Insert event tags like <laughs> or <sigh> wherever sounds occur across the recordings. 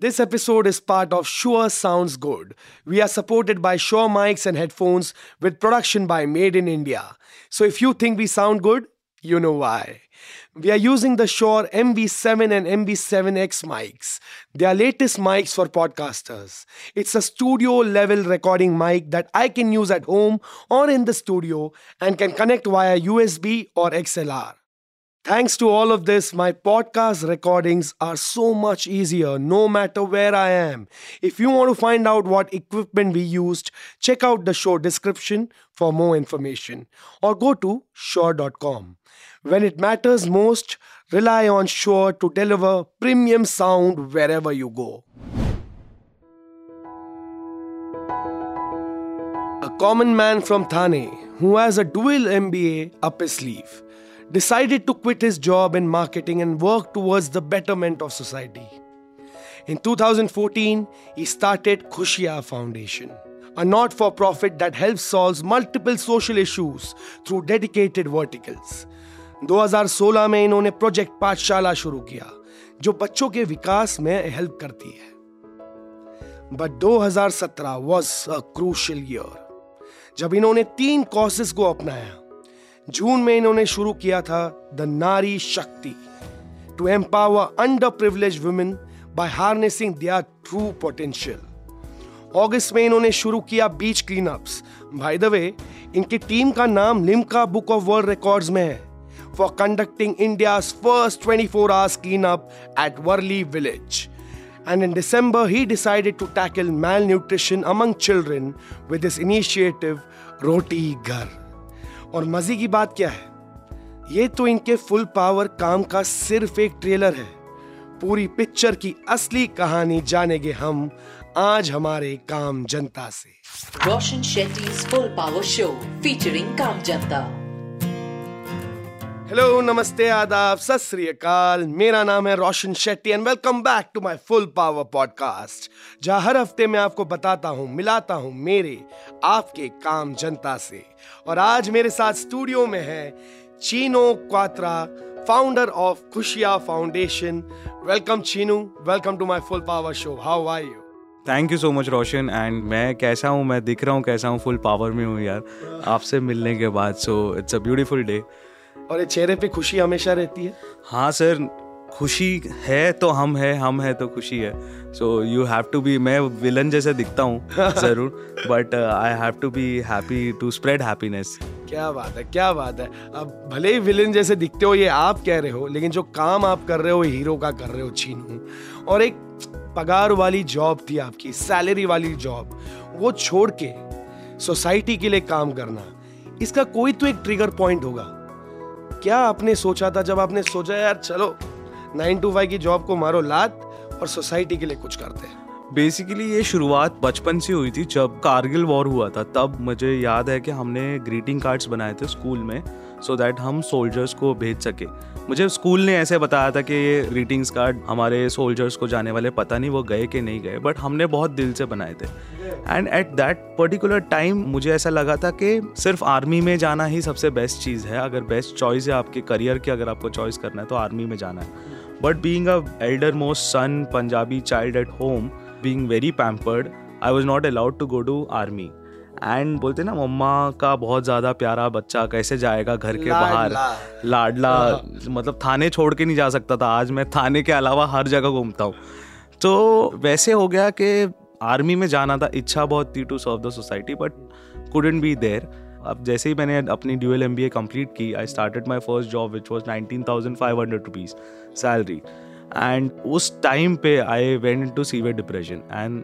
This episode is part of Sure Sounds Good. We are supported by Sure mics and headphones with production by Made in India. So if you think we sound good, you know why. We are using the Shure MV7 and MV7X mics. They are latest mics for podcasters. It's a studio level recording mic that I can use at home or in the studio and can connect via USB or XLR. Thanks to all of this, my podcast recordings are so much easier no matter where I am. If you want to find out what equipment we used, check out the show description for more information or go to shure.com. When it matters most, rely on Shure to deliver premium sound wherever you go. A common man from Thane who has a dual MBA up his sleeve decided to quit his job in marketing and work towards the betterment of society. In 2014, he started Khushiya Foundation, a not for profit that helps solve multiple social issues through dedicated verticals. 2016 में इन्होंने project पाठशाला शुरू किया जो बच्चों के विकास में help करती है but 2017 was a crucial year जब इन्होंने तीन कोर्सेज को अपनाया जून में इन्होंने शुरू किया था the Nari Shakti. To empower under privilege women by harnessing their true potential अगस्त में इन्होंने शुरू किया बीच क्लीनअप्स भाई द वे इनकी टीम का नाम Limca book of world records में है। For conducting India first 24 hours cleanup at Worli village and in December, he decided to tackle malnutrition among children with his initiative, Roti Ghar. और मज़े की बात क्या है? ये तो इनके फुल पावर काम का सिर्फ़ एक ट्रेलर है। पूरी पिक्चर की असली कहानी जानेंगे हम आज हमारे काम जनता से। Roshan Shetty full power show featuring काम जनता। हेलो नमस्ते आदाब सत श्री अकाल मेरा नाम है Roshan Shetty and welcome back to my full power podcast जहाँ हर हफ़्ते मैं आपको बताता हूँ मिलाता हूँ मेरे आपके काम जनता से। और आज मेरे साथ स्टूडियो में है Cheeno Kwatra founder of Khushiyaan foundation welcome Cheenu. Welcome to my full power show how are you thank you so much Roshan. And मैं कैसा हूँ? मैं दिख रहा हूँ कैसा हूँ? फुल पावर में हूँ यार। <laughs> आपसे मिलने के बाद so it's a beautiful day और ये चेहरे पे खुशी हमेशा रहती है? हाँ सर खुशी है तो हम है हम है तो खुशी है। So you have to be मैं विलन जैसे दिखता हूँ <laughs> ज़रूर। But I have to be happy to spread happiness क्या बात है क्या बात है। अब भले ही विलन जैसे दिखते हो ये आप कह रहे हो लेकिन जो काम आप कर रहे हो हीरो का कर रहे हो छीनू। और एक पगार वाली जॉब थी आपकी सैलरी वाली जॉब वो छोड़ के सोसाइटी के लिए काम करना। इसका कोई तो एक ट्रिगर पॉइंट होगा। क्या आपने सोचा था जब आपने सोचा, यार, चलो नाइन टू फाइव की जॉब को मारो लात और सोसाइटी के लिए कुछ करते हैं. बेसिकली ये शुरुआत बचपन से हुई थी जब कारगिल वॉर हुआ था। तब मुझे याद है कि हमने ग्रीटिंग कार्ड्स बनाए थे स्कूल में। सो so दैट हम सोल्जर्स को भेज सके। मुझे स्कूल ने ऐसे बताया था कि ये ग्रीटिंग्स कार्ड हमारे सोल्जर्स को जाने वाले, पता नहीं वो गए कि नहीं गए बट हमने बहुत दिल से बनाए थे। And at that particular time मुझे ऐसा लगा था कि सिर्फ़ आर्मी में जाना ही सबसे बेस्ट चीज़ है। अगर बेस्ट चॉइस है आपके करियर की, अगर आपको चॉइस करना है तो आर्मी में जाना है। But being a elder most son Punjabi child at home being very pampered I was not allowed to go to army and बोलते ना मम्मा का बहुत ज़्यादा प्यारा बच्चा कैसे जाएगा घर के बाहर? लाडला हाँ। मतलब थाने छोड़ के नहीं जा सकता था। आज मैं थाने के अलावा हर जगह घूमता हूँ। तो वैसे हो गया कि आर्मी में जाना था। इच्छा बहुत थी to serve the society but couldn't be there अब जैसे ही मैंने अपनी dual M B A complete की I started my first job which was nineteen thousand five hundred rupees salary and उस टाइम पे I went to severe depression and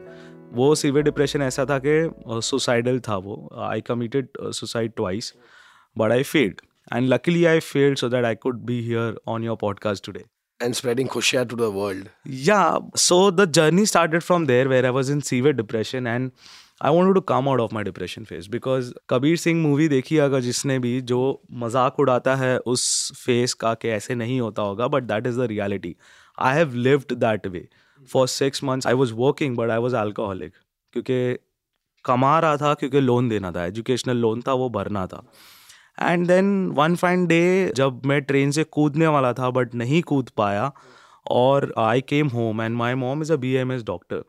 वो severe depression ऐसा था कि सुसाइडल था वो. I committed suicide twice but I failed and luckily I failed so that I could be here on your podcast today and spreading khushia to the world. Yeah, so the journey started from there where I was in severe depression and I want to come out of my depression face because Kabir Singh movie देखी अगर जिसने भी जो मज़ाक उड़ाता है उस face का कि ऐसे नहीं होता होगा but that is the reality I have lived that way for six months I was working but I was alcoholic क्योंकि कमा रहा था, क्योंकि लोन देना था एजुकेशनल लोन था, वो भरना था। And then one fine day जब मैं ट्रेन से कूदने वाला था बट नहीं कूद पाया, और I came home and my mom is a B M S doctor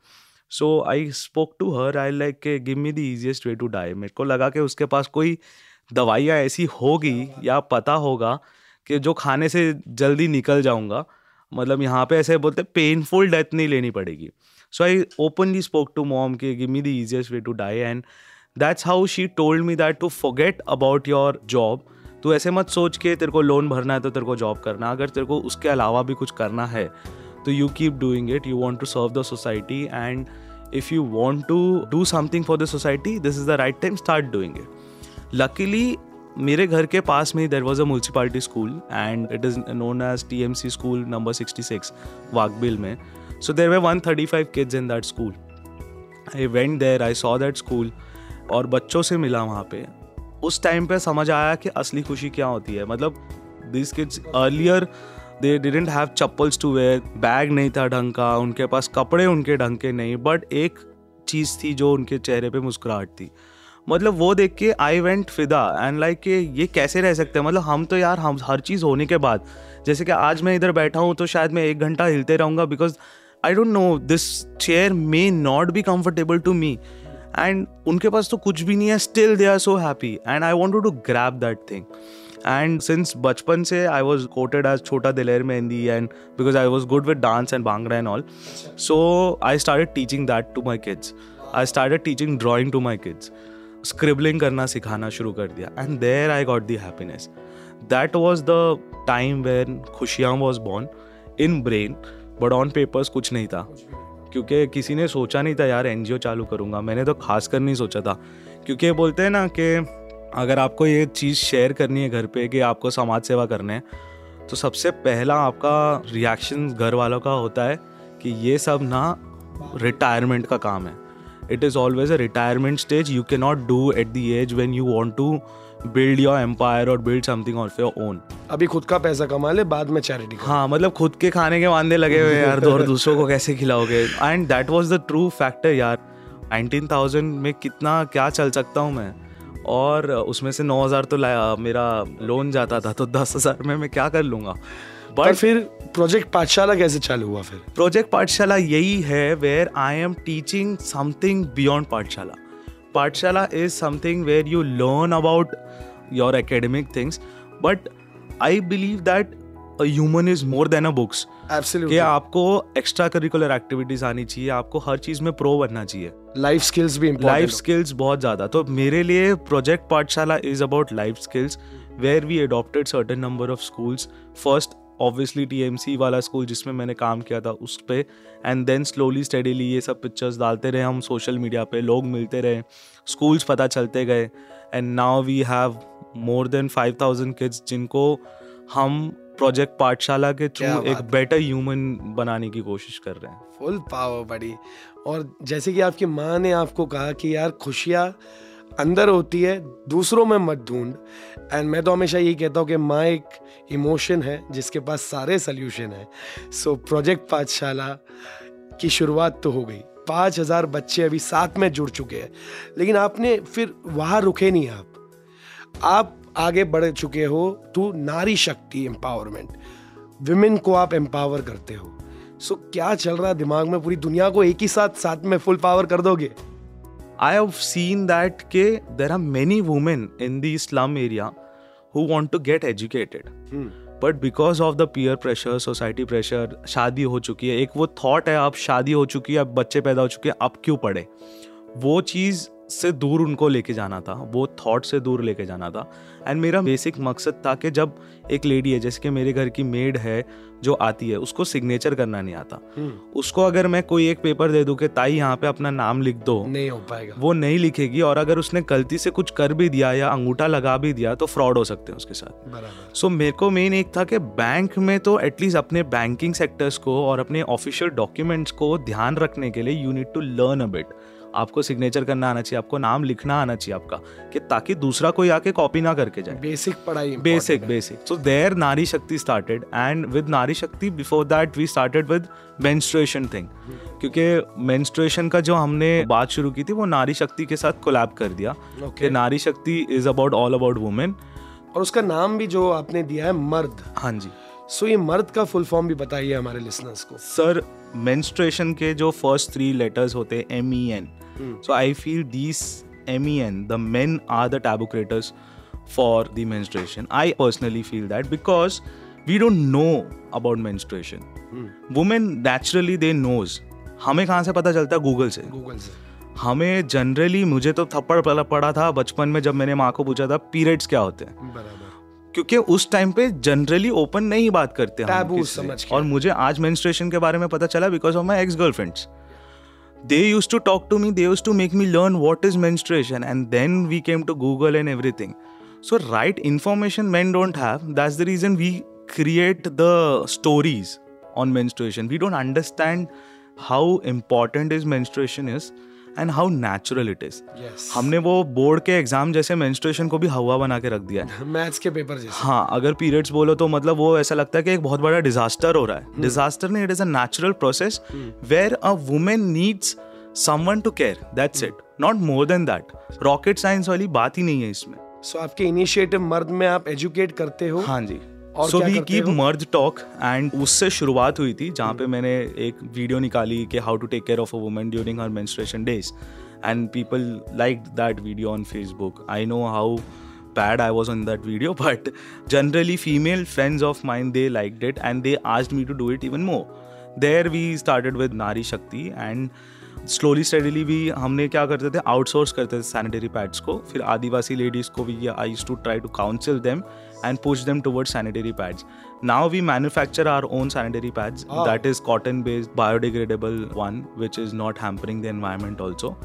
so I spoke to her I like के give me the easiest way to die मेरे को लगा कि उसके पास कोई दवाइयाँ ऐसी होगी, या पता होगा कि जो खाने से जल्दी निकल जाऊँगा। मतलब यहाँ पे ऐसे बोलते पेनफुल डेथ नहीं लेनी पड़ेगी। So I openly spoke to mom के give me the easiest way to die and that's how she told me that to forget about your job तू ऐसे मत सोच के तेरे को लोन भरना है तो तेरे को जॉब करना अगर तेरे को उसके अलावा भी कुछ करना है तो you keep doing it you want to serve the society and if you want to do something for the society this is the right time start doing it luckily मेरे घर के पास में there was a municipality school and it is known as T M C school number sixty six Waghbil में. So there were one thirty five kids in that school I went there I saw that school और बच्चों से मिला वहाँ पे. उस time पे समझ आया कि असली खुशी क्या होती है. मतलब this kids earlier they didn't have chappals to wear bag नहीं था ढंग का, उनके पास कपड़े उनके ढंग के नहीं बट एक चीज़ थी जो उनके चेहरे पे मुस्कुराहट थी. मतलब वो देख के आई वेंट फिदा एंड लाइक के ये कैसे रह सकते हैं? मतलब हम तो यार, हम हर चीज़ होने के बाद, जैसे कि आज मैं इधर बैठा हूँ तो शायद मैं एक घंटा हिलते रहूँगा because I don't know this chair may not be comfortable to me and उनके पास तो कुछ भी नहीं है still they are so happy and I want to grab that thing and since बचपन से आई वॉज़ कोटेड एज छोटा Daler Mehndi and because I was good with dance and bhangra and all so I started teaching that to my kids I started teaching drawing to my kids scribbling करना सिखाना शुरू कर दिया। And there I got the happiness that was the time when Khushiyaan was born in brain but on papers कुछ नहीं था। क्योंकि किसी ने सोचा नहीं था, यार एनजीओ चालू करूँगा। मैंने तो खास कर नहीं सोचा था। क्योंकि बोलते हैं ना कि अगर आपको ये चीज़ शेयर करनी है घर पे कि आपको समाज सेवा करने है तो सबसे पहला आपका रिएक्शन घर वालों का होता है कि ये सब ना रिटायरमेंट का काम है। It is always a retirement stage you can not do at the age when you want to build your empire और build something of your own अभी खुद का पैसा कमा ले बाद में चैरिटी हाँ मतलब खुद के खाने के वादे लगे हुए यार और दूसरों को कैसे खिलाओगे? And that was the true factor यार। नाइनटीन थाउज़ेंड में कितना क्या चल सकता हूँ मैं? और उसमें से नौ हज़ार तो लाया मेरा लोन जाता था तो दस हज़ार में मैं क्या कर लूँगा? बट फिर प्रोजेक्ट पाठशाला कैसे चालू हुआ फिर? प्रोजेक्ट पाठशाला यही है where I am teaching something beyond Pathshala. Pathshala is something where you learn about your academic things but I believe that a human is more than a books कि आपको एक्स्ट्रा करिकुलर एक्टिविटीज़ आनी चाहिए आपको हर चीज़ में pro बनना चाहिए। Life skills भी life skills बहुत ज़्यादा। तो मेरे लिए project Pathshala is about life skills where we adopted certain number of schools first obviously tea वाला स्कूल जिसमें मैंने काम किया था उस पर एंड देन स्लोली स्टडीली ये सब पिक्चर्स डालते रहे हम सोशल मीडिया पे लोग मिलते रहे स्कूल्स पता चलते गए। And now we have more than five thousand kids जिनको हम प्रोजेक्ट पाठशाला के थ्रू एक बेटर ह्यूमन बनाने की कोशिश कर रहे हैं। फुल पावर बड़ी और जैसे कि आपकी माँ ने आपको कहा कि यार खुशियाँ अंदर होती है दूसरों में मत ढूंढ। एंड मैं तो हमेशा यही कहता हूँ कि माँ एक इमोशन है जिसके पास सारे सल्यूशन है। सो प्रोजेक्ट पाठशाला की शुरुआत तो हो गई। पाँच हज़ार बच्चे अभी साथ में जुड़ चुके हैं। लेकिन आपने फिर वहाँ रुके नहीं आप। आप आगे बढ़ चुके हो टू नारी शक्ति एम्पावरमेंट विमेन को आप एम्पावर करते हो। सो so, क्या चल रहा है दिमाग में? पूरी दुनिया को एक ही साथ साथ में फुल पावर कर दोगे? आई हैव सीन दैट के there are many women in the Islam area who want to get educated but because of the peer pressure society pressure शादी हो चुकी है एक वो थाट है आप शादी हो चुकी है आप बच्चे पैदा हो चुके हैं आप क्यों पढ़े? वो चीज़ से दूर उनको लेके जाना था वो थॉट से दूर लेके जाना था। एंड मेरा बेसिक मकसद था कि जब एक लेडी है जैसे कि मेरे घर की मेड है जो आती है उसको सिग्नेचर करना नहीं आता। हम्म। उसको अगर मैं कोई एक पेपर दे दूँ कि ताई यहाँ पे अपना नाम लिख दो नहीं हो पाएगा। वो नहीं लिखेगी। और अगर उसने गलती से कुछ कर भी दिया या अंगूठा लगा भी दिया तो फ्रॉड हो सकते हैं उसके साथ। सो so, मेरे को मेन एक था कि बैंक में तो एटलीस्ट अपने बैंकिंग सेक्टर्स को और अपने ऑफिशियल डॉक्यूमेंट्स को ध्यान रखने के लिए you need to learn a bit आपको सिग्नेचर करना आना चाहिए आपको नाम लिखना आना चाहिए आपका कि ताकि दूसरा कोई आके कॉपी ना करके जाए। बेसिक पढ़ाई बेसिक बेसिक सो देयर नारी शक्ति started and with Nari Shakti before that we started with menstruation thing क्योंकि मेंस्ट्रुएशन का जो हमने बात शुरू की थी वो नारी शक्ति के साथ कोलैब कर दिया okay. कि Nari Shakti is about all about women और उसका नाम भी जो आपने दिया है मर्द। हाँ जी। सो so, ये मर्द का फुल फॉर्म भी बताइए हमारे लिसनर्स को। सर मेंस्ट्रुएशन के जो फ़र्स्ट थ्री लेटर्स होते हैं M E N so I feel these M E N the men are the taboo creators for the menstruation I personally feel that because we don't know about menstruation women naturally they knows हमें कहाँ से पता चलता? है Google से। Google से। हमें generally मुझे तो थप्पड़ पड़ा पड़ा था बचपन में जब मैंने माँ को पूछा था पीरियड्स क्या होते हैं? बराबर। क्योंकि उस टाइम पे जनरली ओपन नहीं बात करते हम समझ और मुझे आज मेन्स्ट्रेशन के बारे में पता चला because of my ex girlfriends they use to talk to me they use to make me learn what is menstruation and then we came to Google and everything so right information man don't have that's the reason we create the stories on menstruation we don't understand how important is menstruation is and how natural it is. Yes हमने वो board के exam जैसे menstruation को भी हवा बना के रख दिया है। <laughs> मैथ्स के पेपर जैसे। हाँ अगर पीरियड्स बोलो तो मतलब वो ऐसा लगता है कि एक बहुत बड़ा डिजास्टर हो रहा है। डिजास्टर नहीं it is a natural process where a women needs someone to care that's it not more than that rocket science वाली बात ही नहीं है इसमें। सो आपके इनिशिएटिव मर्द में आप एजुकेट करते हो? हाँ जी। So we keep merge talk and उससे शुरुआत हुई थी जहाँ पे मैंने एक वीडियो निकाली कि how to take care of a woman during her menstruation days and people like that video on Facebook I know how bad I was on that video, <laughs> but generally female friends of mine they liked it and they asked me to do it even more. There we started with Nari Shakti and slowly steadily भी हमने क्या करते थे? Outsource करते थे sanitary pads को। फिर आदिवासी ladies को भी I too try to counsel them and push them toward sanitary pads now we manufacture our own sanitary pads Ah. That is cotton based biodegradable one which is not hampering the environment also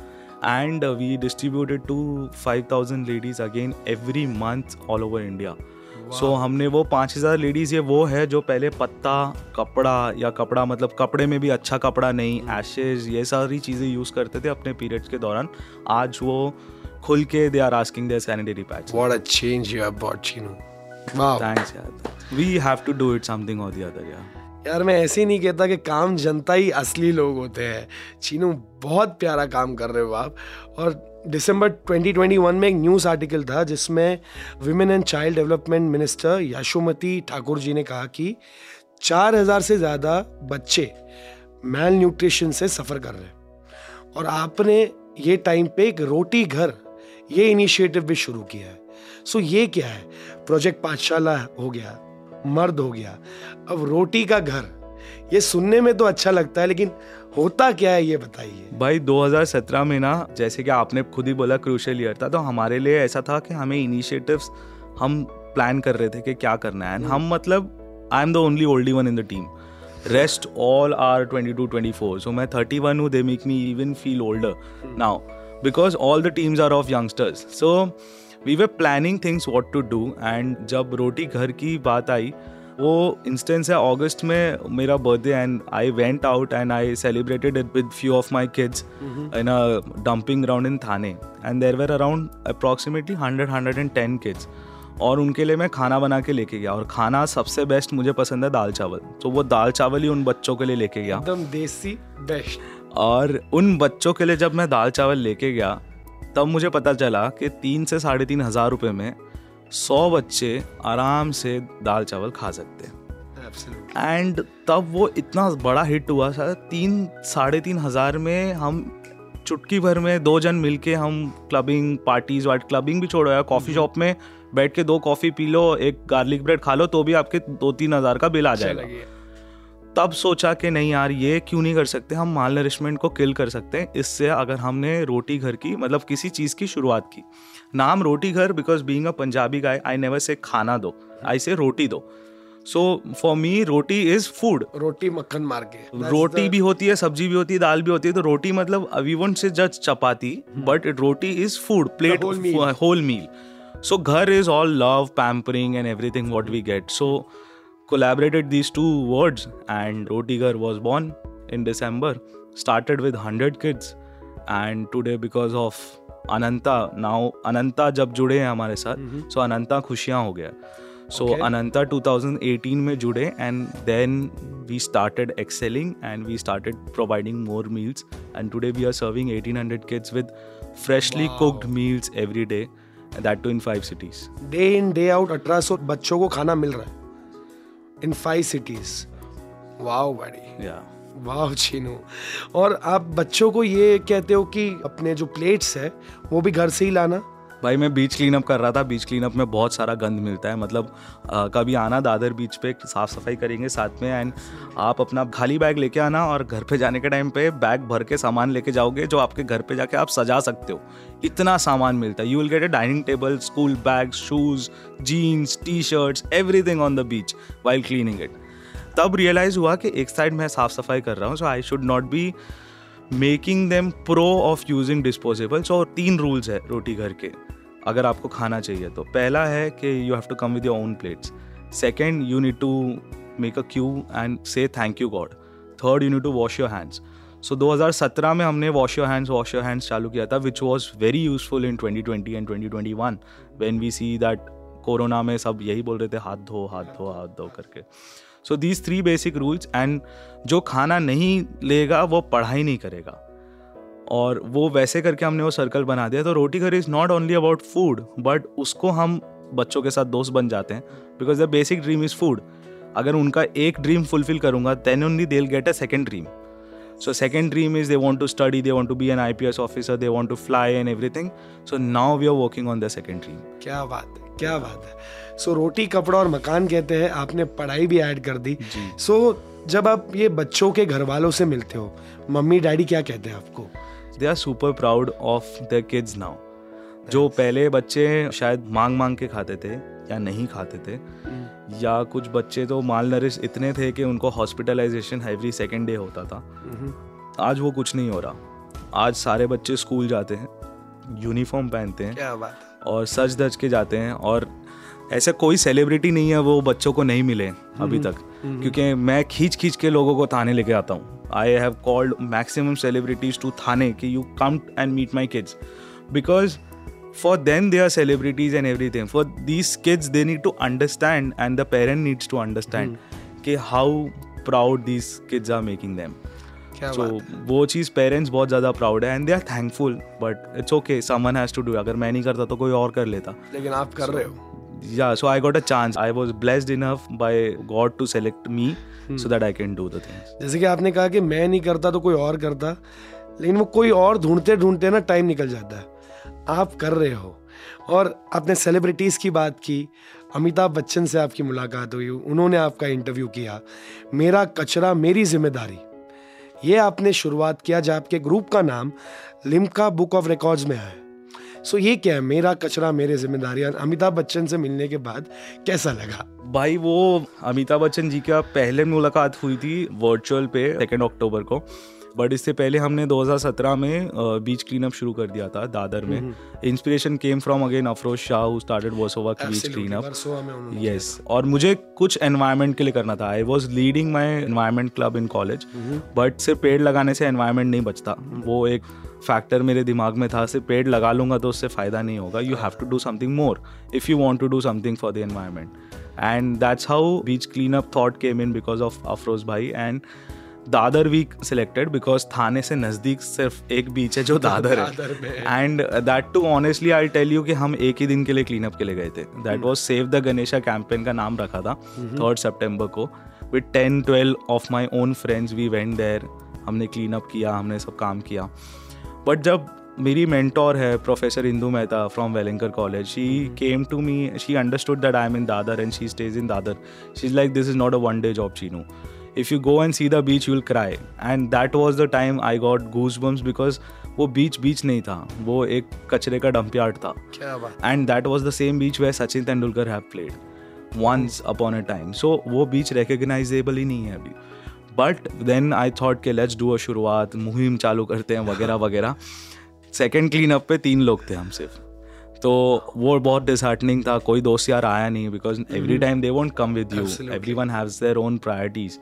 and uh, we distributed to 5000 ladies again every month all over India. So so, हमने वो पाँच हज़ार ladies ये वो है जो पहले पत्ता कपड़ा या कपड़ा मतलब कपड़े में भी अच्छा कपड़ा नहीं एशेज ये सारी चीज़ें यूज़ करते थे अपने पीरियड्स के दौरान। आज वो खुल के they are asking their sanitary pads What a change you have brought, Chinu. Wow. Thanks यार। We have to do it something और द अदर यार यार मैं ऐसे ही नहीं कहता कि काम जनता ही असली लोग होते हैं। चीनू बहुत प्यारा काम कर रहे हो आप। और दिसंबर 2021 में एक न्यूज़ आर्टिकल था जिसमें women and child development minister Yashomati Thakur ji ने कहा कि 4000 से ज़्यादा बच्चे मैल न्यूट्रिशन से सफ़र कर रहे हैं। और आपने ये टाइम पे एक रोटी घर ये इनिशिएटिव भी शुरू किया है। सो ये क्या है? प्रोजेक्ट पाठशाला हो गया मर्द हो गया। अब रोटी का घर ये सुनने में तो अच्छा लगता है लेकिन होता क्या है ये बताइए। भाई 2017 में ना जैसे कि आपने खुद ही बोला क्रूशल ईयर था तो हमारे लिए ऐसा था कि हमें इनिशिएटिव्स हम प्लान कर रहे थे कि क्या करना है। And हम मतलब I am the only oldie one in the team rest all are 22 24 so मैं 31 हूँ they make me even feel older now because all the teams are of youngsters so we were planning things what to do and जब रोटी घर की बात आई वो instance है अगस्त में मेरा birthday and I went out and I celebrated it with few of my kids in a dumping ground in Thane and there were around approximately hundred hundred and ten kids और उनके लिए मैं खाना बना के लेके गया और खाना सबसे बेस्ट मुझे पसंद है दाल चावल। तो वो दाल चावल ही उन बच्चों के लिए लेके गया। एकदम देसी बेस्ट और उन बच्चों के लिए जब मैं दाल चावल लेके गया तब मुझे पता चला कि तीन से साढ़े तीन हज़ार रुपये में सौ बच्चे आराम से दाल चावल खा सकते हैं। एंड तब वो इतना बड़ा हिट हुआ सर तीन साढ़े तीन हज़ार में हम चुटकी भर में दो जन मिलके हम क्लबिंग पार्टीज़ वाट क्लबिंग भी छोड़ो यार कॉफ़ी शॉप में बैठ के दो कॉफ़ी पी लो एक गार्लिक ब्रेड खा लो तो भी आपके दो तीन हज़ार का बिल आ जाएगा। तब सोचा कि नहीं यार ये क्यों नहीं कर सकते? हम माल नरिशमेंट को किल कर सकते हैं। इससे अगर हमने रोटी घर की मतलब किसी चीज़ की शुरुआत की। नाम Roti Ghar because being a Punjabi guy I never say खाना दो। आई से रोटी दो। So for me roti is food रोटी मक्खन मार के। रोटी भी होती है सब्ज़ी भी होती है दाल भी होती है तो रोटी मतलब we won't say just chapati but roti is food plate whole meal so ghar is all love pampering and everything what we get so collaborated these two words and roti ghar was born in december started with 100 kids and today because of Ananta now Ananta जब जुड़े हैं हमारे साथ सो अनंता खुशियाँ हो गया सो Okay. अनंता 2018 में जुड़े and then we started excelling and we started providing more meals and today we are serving 1800 kids with freshly cooked meals every day and that too in five cities day in day out अठारह सौ बच्चों को खाना मिल रहा है in five cities wow बड़ी yeah. वाह चीनू और आप बच्चों को ये कहते हो कि अपने जो प्लेट्स है वो भी घर से ही लाना? भाई मैं बीच क्लीन अप कर रहा था। बीच क्लीन अप में बहुत सारा गंद मिलता है। मतलब आ, कभी आना दादर बीच पे साफ़ सफ़ाई करेंगे साथ में एंड आप अपना खाली बैग लेके आना और घर पे जाने के टाइम पे बैग भर के सामान लेके जाओगे जो आपके घर पे जाके आप सजा सकते हो। इतना सामान मिलता है। You will get a dining table school bag shoes jeans T shirts everything on the beach while cleaning it तब रियलाइज़ हुआ कि एक साइड मैं साफ़ सफ़ाई कर रहा हूँ so I should not be making them pro of using disposables और तीन रूल्स है रोटी घर के। अगर आपको खाना चाहिए तो। पहला है कि you have to come with your own plates second you need to make a queue and say thank you God third you need to wash your hands so 2017 में हमने wash your hands wash your hands चालू किया था which was very useful in 2020 and 2021 when we see that corona में सब यही बोल रहे थे, हाथ धो हाथ धो हाथ धो करके। So these three basic rules and जो खाना नहीं लेगा, वो पढ़ाई नहीं करेगा। और वो वैसे करके हमने वो सर्कल बना दिया। तो Roti Ghar is not only about food but उसको हम बच्चों के साथ दोस्त बन जाते हैं। Because the basic dream is food अगर उनका एक ड्रीम फुलफिल करूँगा then only they get a second dream so so second dream is they want to study they want to be an ips officer they want to fly and everything so now we are working on their second dream क्या बात है क्या बात है। सो so, रोटी कपड़ा और मकान कहते हैं आपने पढ़ाई भी ऐड कर दी। सो so, जब आप ये बच्चों के घर वालों से मिलते हो मम्मी डैडी क्या कहते हैं आपको? They are super proud of the kids now. जो पहले बच्चे शायद मांग मांग के खाते थे या नहीं खाते थे या कुछ बच्चे तो माल नरिश इतने थे कि उनको हॉस्पिटलाइजेशन एवरी सेकेंड डे होता था। आज वो कुछ नहीं हो रहा। आज सारे बच्चे स्कूल जाते हैं यूनिफॉर्म पहनते हैं क्या बात है। और सच धज के जाते हैं और ऐसा कोई सेलिब्रिटी नहीं है वो बच्चों को नहीं मिले अभी तक। क्योंकि मैं खींच खींच के लोगों को थाने लेके आता हूँ। I have called maximum celebrities to Thane कि you come and meet my kids because for then they are celebrities and everything for these kids they need to understand and the parent needs to understand कि how proud these kids are making them so वो चीज़ parents बहुत ज़्यादा proud है and they are thankful but it's okay someone has to do अगर मैं नहीं करता तो कोई और कर लेता। लेकिन आप कर so, रहे हो। Yeah so i got a chance. I was blessed enough by god to select me so that i can do the things. जैसे कि आपने कहा कि मैं नहीं करता तो कोई और करता लेकिन वो कोई और ढूंढते ढूंढते ना टाइम निकल जाता है। आप कर रहे हो। और आपने सेलिब्रिटीज़ की बात की अमिताभ बच्चन से आपकी मुलाकात हुई उन्होंने आपका इंटरव्यू किया। मेरा कचरा मेरी ज़िम्मेदारी। ये आपने शुरुआत किया जब आपके ग्रुप का नाम लिम्का बुक ऑफ़ रिकॉर्ड्स में है सो ये क्या है? मेरा कचरा मेरे ज़िम्मेदारी अमिताभ बच्चन से मिलने के बाद कैसा लगा? भाई वो अमिताभ बच्चन जी का पहले मुलाकात हुई थी वर्चुअल पे सेकेंड अक्टूबर को। बट इससे पहले हमने 2017 में बीच क्लीन अप शुरू कर दिया था दादर में। Inspiration came from again Afroz Shah who started Versova की बीच क्लीन अप यस और मुझे कुछ एनवायरनमेंट के लिए करना था। I was leading my environment club in college but सिर्फ़ पेड़ लगाने से एनवायरनमेंट नहीं बचता। वो एक फैक्टर मेरे दिमाग में था सिर्फ़ पेड़ लगा लूँगा तो उससे फ़ायदा नहीं होगा। You have to do something more if you want to do something for the environment and that's how beach clean up thought came in because of Afroz भाई and Dadar we selected because Thane से नज़दीक सिर्फ़ एक beach है जो दादर है and that too honestly I tell you कि हम एक ही दिन के लिए क्लीन अप के लिए गए थे। That was save the Ganesha campaign का नाम रखा था थर्ड सितंबर को। With ten twelve of my own friends we went there हमने क्लीन अप किया हमने सब काम किया। बट जब मेरी मेंटोर है professor Indu Mehta from Welingkar college she came to me she understood that I am in Dadar and she stays in Dadar she is like this is not a one day job Chinu if you go and see the beach you cry and and was the time I got got bums because वो beach beach नहीं था. वो एक कचरे का dump yard था. And that was the same beach where Sachin Tendulkar have played once upon a time so वो beach recognisable ही नहीं है अभी. बट देन आई थॉट के लेट्स डू अ शुरुआत मुहिम चालू करते हैं वगैरह हाँ। वगैरह। सेकेंड क्लीन अप पे तीन लोग थे हम सिर्फ़। तो वो बहुत डिसहार्टनिंग था कोई दोस्त यार आया नहीं because every time they want come with you everyone has their own priorities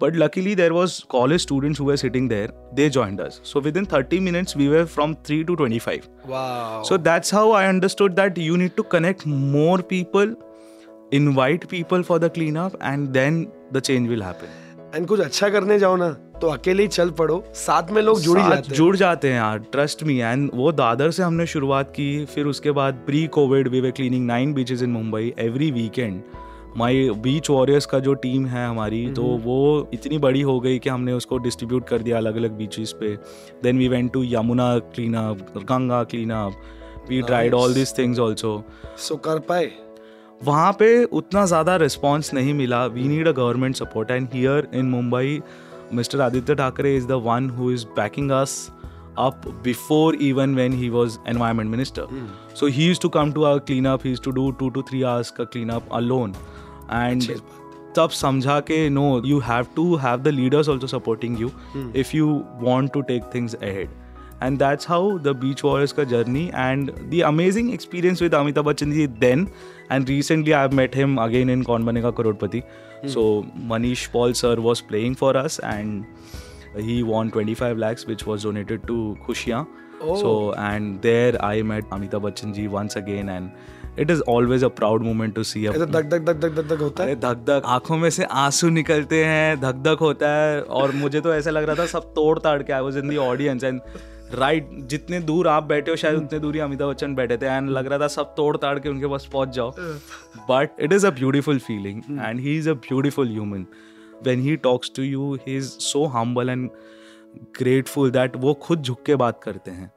but luckily there was college students हुए sitting there they joined us so within thirty minutes we were from three to twenty five so that's how I understood that you need to connect more people invite people for the clean up and then the change will happen and कुछ अच्छा करने जाओ ना तो अकेले ही चल पड़ो। साथ में लोग जुड़ जाते हैं। जुड़ जाते हैं यार ट्रस्ट मी एंड वो दादर से हमने शुरुआत की फिर उसके बाद pre covid we were cleaning nine beaches in Mumbai every weekend my beach warriors का जो टीम है हमारी तो हम्म। वो इतनी बड़ी हो गई कि हमने उसको डिस्ट्रीब्यूट कर दिया अलग अलग बीचेस पे then we went to Yamuna clean up Ganga clean up we tried all this things also so कर पाए। वहाँ पे उतना ज़्यादा रिस्पॉन्स नहीं मिला। We need a government support and here in Mumbai mister Aaditya Thackeray is the one who is backing us up before even when he was environment minister. So he used to come to our cleanup. He used to do two to three hours ka cleanup alone. And तब समझा के no you have to have the leaders also supporting you if you want to take things ahead and that's how the beach warriors का journey and the amazing experience with Amitabh Bachchan ji then and recently I met him again in Kaun Banega Crorepati so Manish Paul sir was playing for us and he won twenty five lakhs which was donated to Khushiyaan so and there I met Amitabh Bachchan ji once again and it is always a proud moment to see धक धक धक धक धक धक होता है? धक धक आँखों में से आँसू निकलते हैं धक धक होता है और मुझे तो ऐसा लग रहा था सब तोड़ ताड़ के I was in the audience and right जितने दूर आप बैठे हो शायद उतने दूर ही अमिताभ बच्चन बैठे थे एंड लग रहा था सब तोड़ ताड़ के उनके पास पहुँच जाओ। But it is a beautiful feeling and he is a beautiful human when he talks to you he is so humble and grateful that वो खुद झुक के बात करते हैं।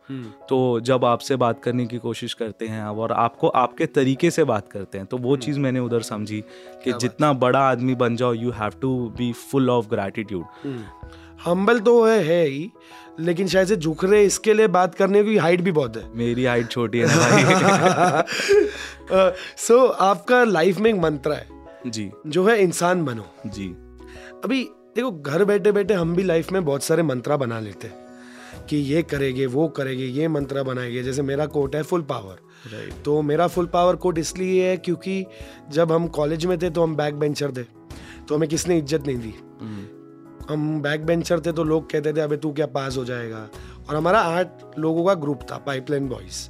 तो जब आपसे बात करने की कोशिश करते हैं और आपको आपके तरीके से बात करते हैं तो वो चीज़ मैंने उधर समझी कि जितना बड़ा आदमी बन जाओ you have to be full of gratitude humble तो है, है ही लेकिन शायद से झुक रहे इसके लिए बात करने की हाइट भी बहुत है। मेरी हाइट छोटी है भाई। <laughs> सो so, आपका लाइफ में एक मंत्र है जी। जो है इंसान बनो। जी। अभी देखो घर बैठे बैठे हम भी लाइफ में बहुत सारे मंत्रा बना लेते हैं कि ये करेंगे वो करेंगे ये मंत्रा बनाएँगे जैसे मेरा कोट है फुल पावर राइट तो मेरा फुल पावर कोट इसलिए है क्योंकि जब हम कॉलेज में थे तो हम बैक बेंचर थे तो हमें किसने इज़्ज़त नहीं दी? हम बैक बेंचर थे तो लोग कहते थे अबे तू क्या पास हो जाएगा? और हमारा आठ लोगों का ग्रुप था पाइपलाइन बॉयज़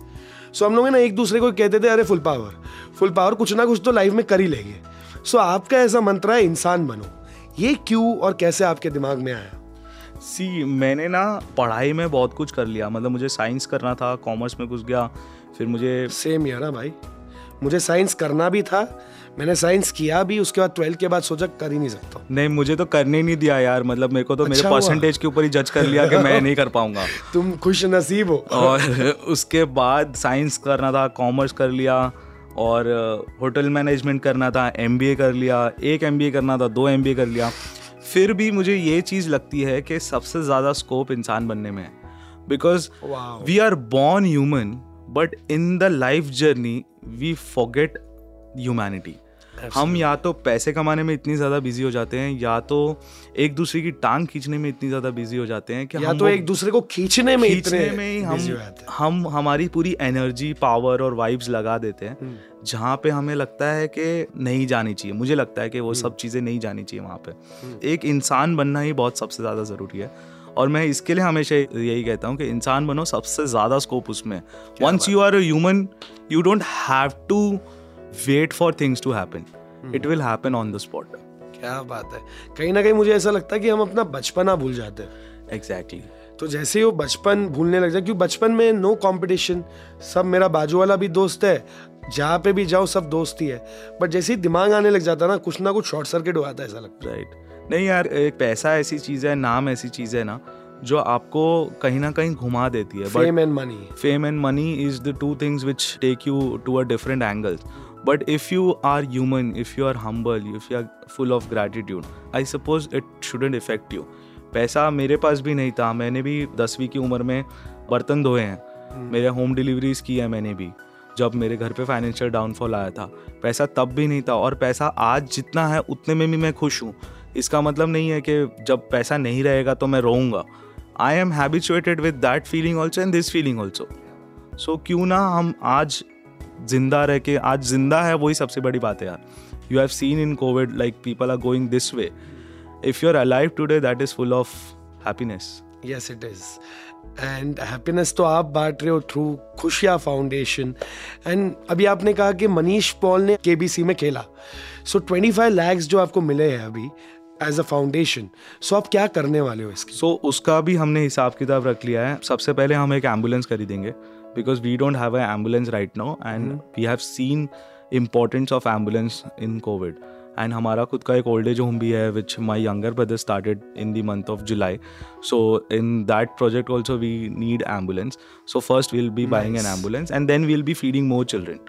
सो हम लोग ना एक दूसरे को कहते थे अरे फुल पावर फुल पावर कुछ ना कुछ तो लाइफ में कर ही लेंगे. सो आपका ऐसा मंत्र है इंसान बनो. ये क्यों और कैसे आपके दिमाग में आया? सी मैंने ना पढ़ाई में बहुत कुछ कर लिया। मतलब मुझे साइंस करना था कॉमर्स में घुस गया फिर मुझे सेम यार ना भाई। मुझे साइंस करना भी था मैंने साइंस किया भी उसके बाद ट्वेल्थ के बाद सोचा कर ही नहीं सकता। नहीं मुझे तो करने ही नहीं दिया यार मतलब मेरे को तो मेरे अच्छा हुआ। परसेंटेज के ऊपर ही जज कर लिया कि मैं नहीं कर पाऊँगा। <laughs> तुम खुश नसीब हो। और उसके बाद साइंस करना था कॉमर्स कर लिया और होटल मैनेजमेंट करना था एमबीए कर लिया एक एमबीए करना था दो एमबीए कर लिया। फिर भी मुझे ये चीज़ लगती है कि सबसे ज़्यादा स्कोप इंसान बनने में है। Because we are born human but in the life journey we forget humanity हम या तो पैसे कमाने में इतनी ज़्यादा बिज़ी हो जाते हैं या तो एक दूसरे की टांग खींचने में इतनी ज़्यादा बिज़ी हो जाते हैं कि या हम तो एक दूसरे को खींचने में इतने खींचने में ही हम। हम हमारी पूरी एनर्जी पावर और वाइब्स लगा देते हैं हम्म। जहाँ पे हमें लगता है कि नहीं जानी चाहिए। मुझे लगता है कि हम्म। वो सब चीज़ें नहीं जानी चाहिए वहाँ पे। एक इंसान बनना ही बहुत सबसे ज़्यादा ज़रूरी है। और मैं इसके लिए हमेशा यही कहता हूँ कि इंसान बनो सबसे ज़्यादा स्कोप उसमें। Once you are a human you don't have to wait for things to happen. It will happen on the spot क्या बात है। कहीं ना कहीं मुझे ऐसा लगता है कि हम अपना बचपना भूल जाते हैं। Exactly exactly. तो जैसे ही वो बचपन भूलने लग जाए क्योंकि बचपन में नो कंपटीशन सब मेरा बाजू वाला भी दोस्त है जहाँ पे भी जाओ सब दोस्त ही। है बट जैसे ही दिमाग आने लग जाता है ना कुछ ना कुछ शॉर्ट सर्किट हो जाता है ऐसा लगता है। राइट नहीं यार एक पैसा ऐसी चीज़ है नाम ऐसी चीज़ है ना जो आपको कहीं ना कहीं घुमा देती है। Fame and money fame and money is the two things which take you to a different angle but if you are human if you are humble if you are full of gratitude i suppose it shouldn't affect you. पैसा मेरे पास भी नहीं था। मैंने भी दसवीं की उम्र में बर्तन धोए हैं। मेरे होम डिलीवरीज की है मैंने भी जब मेरे घर पे फाइनेंशियल डाउनफॉल आया था। पैसा तब भी नहीं था और पैसा आज जितना है उतने में भी मैं खुश हूँ। इसका मतलब नहीं है कि जब पैसा नहीं रहेगा तो मैं रोऊँगा। I am habituated with that feeling also and this feeling also so क्यों ना हम आज ज़िंदा रह के आज ज़िंदा है वही सबसे बड़ी बात है यार। You have seen in Covid like people are going this way if you are alive today that is full of happiness yes it is and happiness तो आप बांट रहे हो थ्रू खुशिया फाउंडेशन एंड अभी आपने कहा कि मनीष पॉल ने केबीसी में खेला। सो 25 लैक्स जो आपको मिले हैं अभी एज अ फाउंडेशन सो आप क्या करने वाले हो इसकी? सो so, उसका भी हमने हिसाब किताब रख लिया है। सबसे पहले हम एक एंबुलेंस खरीदेंगे। Because we don't have a ambulance right now and we have seen importance of ambulance in covid. And हमारा खुद का एक ओल्ड एज होम भी है which my younger brother started in the month of July so in that project also we need ambulance so first we'll be buying an ambulance and then we'll be feeding more children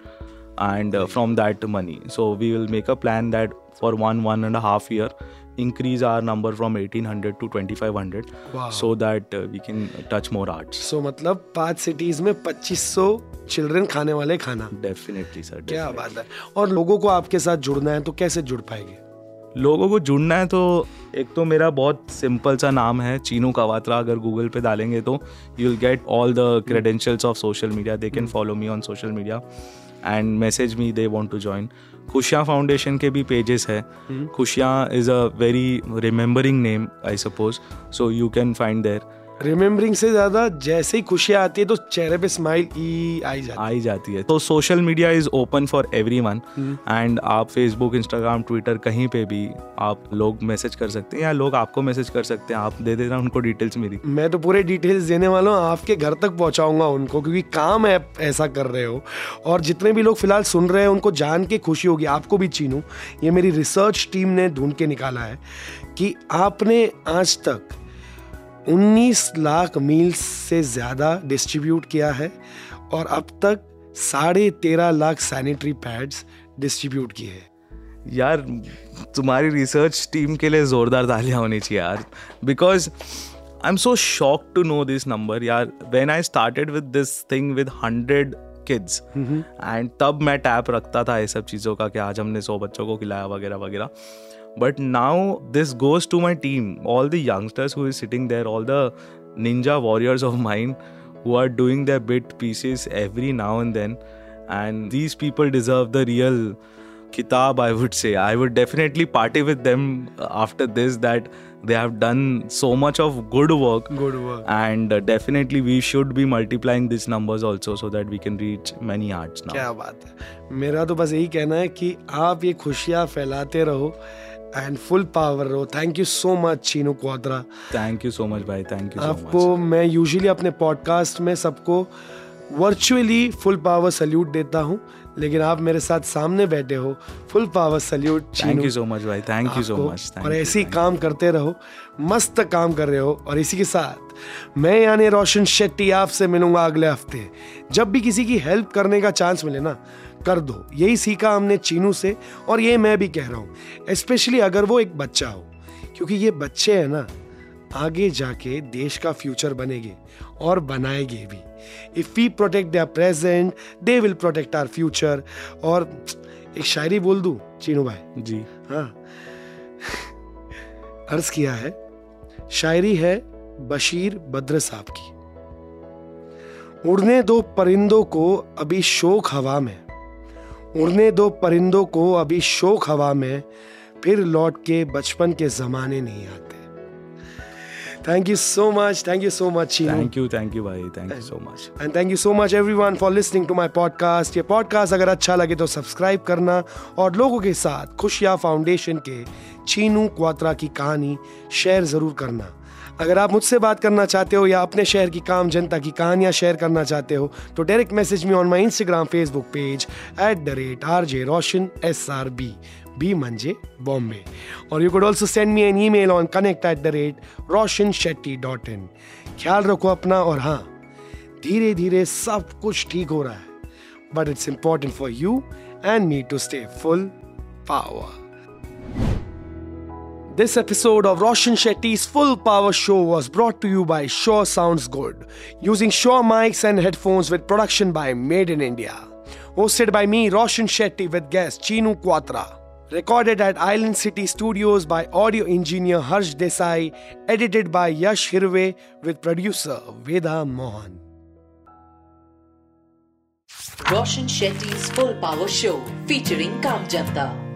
and uh, from that money. So we will make a plan that for one one and a half year increase our number from 1800 to 2500 Wow. so that uh, we can touch more arts. So मतलब पाँच cities में 2500 children खाने वाले खाना। Definitely sir क्या. बात है। और लोगों को आपके साथ जुड़ना है तो कैसे जुड़ पाएँगे? लोगों को जुड़ना है तो एक तो मेरा बहुत सिंपल सा नाम है चीनू कवात्रा। अगर गूगल पे डालेंगे तो you will get all the credentials of social media they can follow me on social media and message me they want to join Khushiyaan foundation के भी पेजेस है। Khushiyaan is a very remembering name I suppose so you can find there remembering से ज़्यादा जैसे ही खुशियाँ आती है तो चेहरे पे स्माइल ई आई जाती आ ही जाती है। तो social media is open for everyone and आप फेसबुक इंस्टाग्राम ट्विटर कहीं पे भी आप लोग मैसेज कर सकते हैं या लोग आपको मैसेज कर सकते हैं। आप दे देना उनको डिटेल्स मेरी। मैं तो पूरे डिटेल्स देने वाला हूँ आपके घर तक पहुंचाऊँगा उनको क्योंकि काम है ऐसा कर रहे हो। और जितने भी लोग फ़िलहाल सुन रहे हैं उनको जान के खुशी होगी आपको भी चीनू। ये मेरी रिसर्च टीम ने ढूंढ के निकाला है कि आपने आज तक 19 लाख मील्स से ज़्यादा डिस्ट्रीब्यूट किया है और अब तक साढ़े तेरह लाख सैनिटरी पैड्स डिस्ट्रीब्यूट किए हैं। यार तुम्हारी रिसर्च टीम के लिए जोरदार तालियाँ होनी चाहिए यार। Because I am so shock to know this number यार when I started with this thing with hundred kids and तब मैं टैप रखता था ये सब चीज़ों का कि आज हमने सौ बच्चों को खिलाया वगैरह वगैरह। but now this goes to my team all the youngsters who is sitting there all the ninja warriors of mine who are doing their bit pieces every now and then and these people deserve the real kitab i would say i would definitely party with them after this that they have done so much of good work good work and uh, definitely we should be multiplying these numbers also so that we can reach many arts now क्या बात है मेरा तो बस यही कहना है कि आप ये खुशियाँ फैलाते रहो एंड फुल पावर रहो thank you so much Chinu Kwatra thank you so much bhai. Thank you so much. आपको मैं यूजुअली अपने पॉडकास्ट में सबको वर्चुअली फुल पावर सल्यूट देता हूँ लेकिन आप मेरे साथ सामने बैठे हो full power salute thank you so much bhai. Thank you so आपको much. Thank और ऐसे ही काम करते रहो मस्त काम कर रहे हो और इसी के साथ मैं यानी रोशन शेट्टी आपसे मिलूँगा अगले हफ़्ते। जब भी किसी की हेल्प करने का चांस मिले ना कर दो। यही सीखा हमने चीनू से और ये मैं भी कह रहा हूँ स्पेशली अगर वो एक बच्चा हो। क्योंकि ये बच्चे हैं ना आगे जाके देश का फ्यूचर बनेंगे और बनाएँगे भी। If we protect their present they will protect our future और एक शायरी बोल दूँ चीनू भाई? जी। हाँ। अर्ज़ किया है शायरी है बशीर बद्र साहब की। उड़ने दो परिंदों को अभी शोक हवा में। उड़ने दो परिंदों को अभी शोक हवा में फिर लौट के बचपन के जमाने नहीं आते। Thank you so much thank you so much thank you thank you bhai thank you so much. And thank you so much everyone for listening to my podcast ये पॉडकास्ट अगर अच्छा लगे तो सब्सक्राइब करना और लोगों के साथ खुशिया फाउंडेशन के चीनू क्वात्रा की कहानी शेयर ज़रूर करना। अगर आप मुझसे बात करना चाहते हो या अपने शहर की काम, जनता की कहानियाँ शेयर करना चाहते हो तो direct message me on my Instagram Facebook page at the rate R J Roshan S R B B मंजे बॉम्बे और you could also send me an email on connect at the rate Roshan Shetty dot in ख्याल रखो अपना और हाँ धीरे धीरे सब कुछ ठीक हो रहा है but it's important for you and me to stay full power This episode of Roshan Shetty's Full Power Show was brought to you by Sure Sounds Good, using Sure mics and headphones with production by Made in India. Hosted by me, Roshan Shetty, with guest Chinu Quatra. Recorded at Island City Studios by audio engineer Harsh Desai, edited by Yash Hirve, with producer Veda Mohan. Roshan Shetty's Full Power Show featuring Kam Janta.